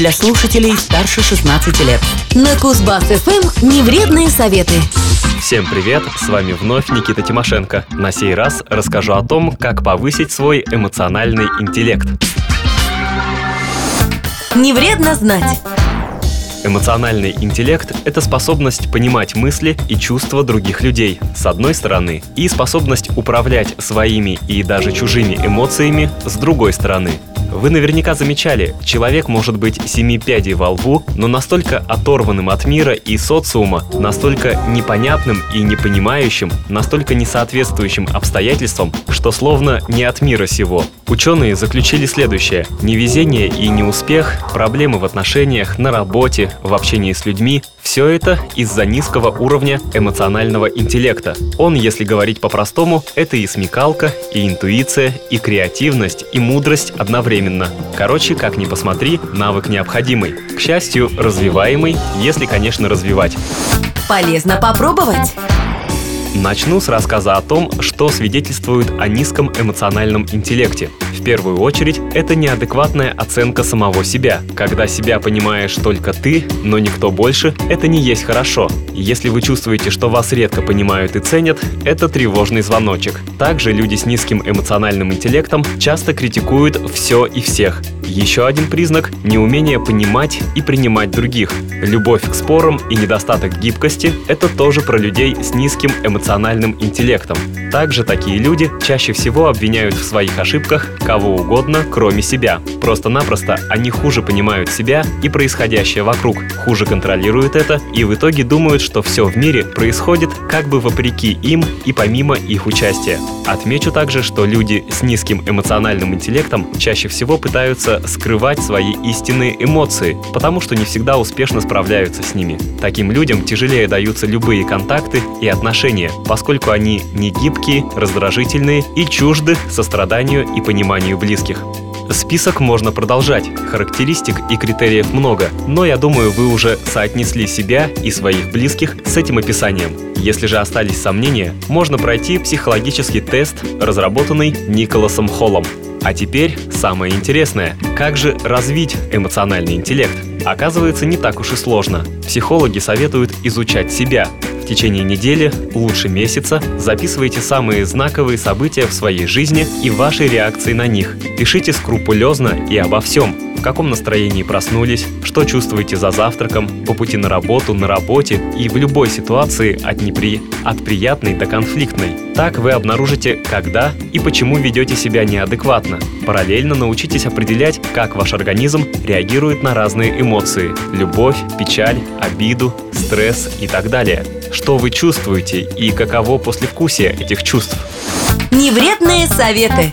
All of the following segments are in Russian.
для слушателей старше 16 лет. На Кузбасс-ФМ невредные советы. Всем привет, с вами вновь Никита Тимошенко. На сей раз расскажу о том, как повысить свой эмоциональный интеллект. Не вредно знать. Эмоциональный интеллект — это способность понимать мысли и чувства других людей, с одной стороны, и способность управлять своими и даже чужими эмоциями, с другой стороны. Вы наверняка замечали, человек может быть семи пядей во лбу, но настолько оторванным от мира и социума, настолько непонятным и непонимающим, настолько несоответствующим обстоятельствам, что словно не от мира сего. Ученые заключили следующее. Невезение и неуспех, проблемы в отношениях, на работе, в общении с людьми – все это из-за низкого уровня эмоционального интеллекта. Он, если говорить по-простому, это и смекалка, и интуиция, и креативность, и мудрость одновременно. Короче, как ни посмотри, навык необходимый. К счастью, развиваемый, если, конечно, развивать. Полезно попробовать. Начну с рассказа о том, что свидетельствует о низком эмоциональном интеллекте. В первую очередь, это неадекватная оценка самого себя. Когда себя понимаешь только ты, но никто больше, это не есть хорошо. Если вы чувствуете, что вас редко понимают и ценят, это тревожный звоночек. Также люди с низким эмоциональным интеллектом часто критикуют все и всех. Еще один признак – неумение понимать и принимать других. Любовь к спорам и недостаток гибкости – это тоже про людей с низким эмоциональным интеллектом. Также такие люди чаще всего обвиняют в своих ошибках кого угодно, кроме себя. Просто-напросто они хуже понимают себя и происходящее вокруг, хуже контролируют это и в итоге думают, что все в мире происходит как бы вопреки им и помимо их участия. Отмечу также, что люди с низким эмоциональным интеллектом чаще всего пытаются скрывать свои истинные эмоции, потому что не всегда успешно справляются с ними. Таким людям тяжелее даются любые контакты и отношения, поскольку они не гибкие, раздражительные и чужды состраданию и пониманию близких. Список можно продолжать, характеристик и критериев много, но я думаю, вы уже соотнесли себя и своих близких с этим описанием. Если же остались сомнения, можно пройти психологический тест, разработанный Николасом Холлом. А теперь самое интересное. Как же развить эмоциональный интеллект? Оказывается, не так уж и сложно. Психологи советуют изучать себя. В течение недели, лучше месяца, записывайте самые знаковые события в своей жизни и ваши реакции на них. Пишите скрупулезно и обо всем в каком настроении проснулись, что чувствуете за завтраком, по пути на работу, на работе и в любой ситуации от, непри... от приятной до конфликтной. Так вы обнаружите, когда и почему ведете себя неадекватно. Параллельно научитесь определять, как ваш организм реагирует на разные эмоции – любовь, печаль, обиду, стресс и так далее. Что вы чувствуете и каково послевкусие этих чувств. Невредные советы.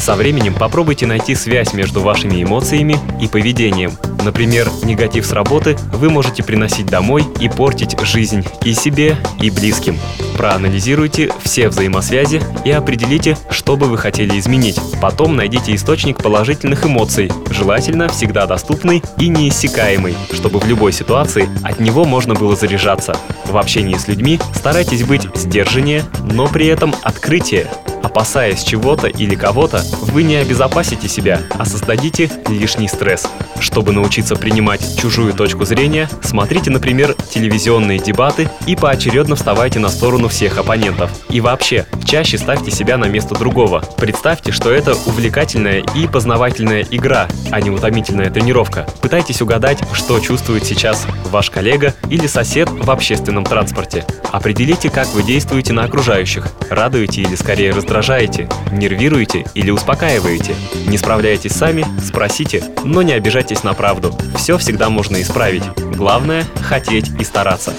Со временем попробуйте найти связь между вашими эмоциями и поведением. Например, негатив с работы вы можете приносить домой и портить жизнь и себе, и близким. Проанализируйте все взаимосвязи и определите, что бы вы хотели изменить. Потом найдите источник положительных эмоций, желательно всегда доступный и неиссякаемый, чтобы в любой ситуации от него можно было заряжаться. В общении с людьми старайтесь быть сдержаннее, но при этом открытие. Опасаясь чего-то или кого-то, вы не обезопасите себя, а создадите лишний стресс. Чтобы научиться принимать чужую точку зрения, смотрите, например, телевизионные дебаты и поочередно вставайте на сторону всех оппонентов. И вообще, чаще ставьте себя на место другого. Представьте, что это увлекательная и познавательная игра, а не утомительная тренировка. Пытайтесь угадать, что чувствует сейчас ваш коллега или сосед в общественном транспорте. Определите, как вы действуете на окружающих, радуете или скорее раздражаете, нервируете или успокаиваете. Не справляетесь сами, спросите, но не обижайтесь на правду. Все всегда можно исправить. Главное – хотеть и стараться.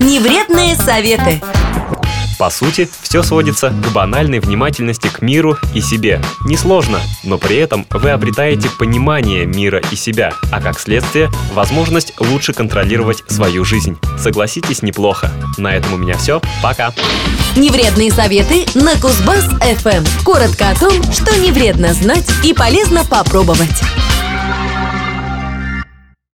Невредные советы. По сути, все сводится к банальной внимательности к миру и себе. Несложно, но при этом вы обретаете понимание мира и себя, а как следствие, возможность лучше контролировать свою жизнь. Согласитесь, неплохо. На этом у меня все. Пока. Невредные советы на Кузбасс ФМ. Коротко о том, что не вредно знать и полезно попробовать.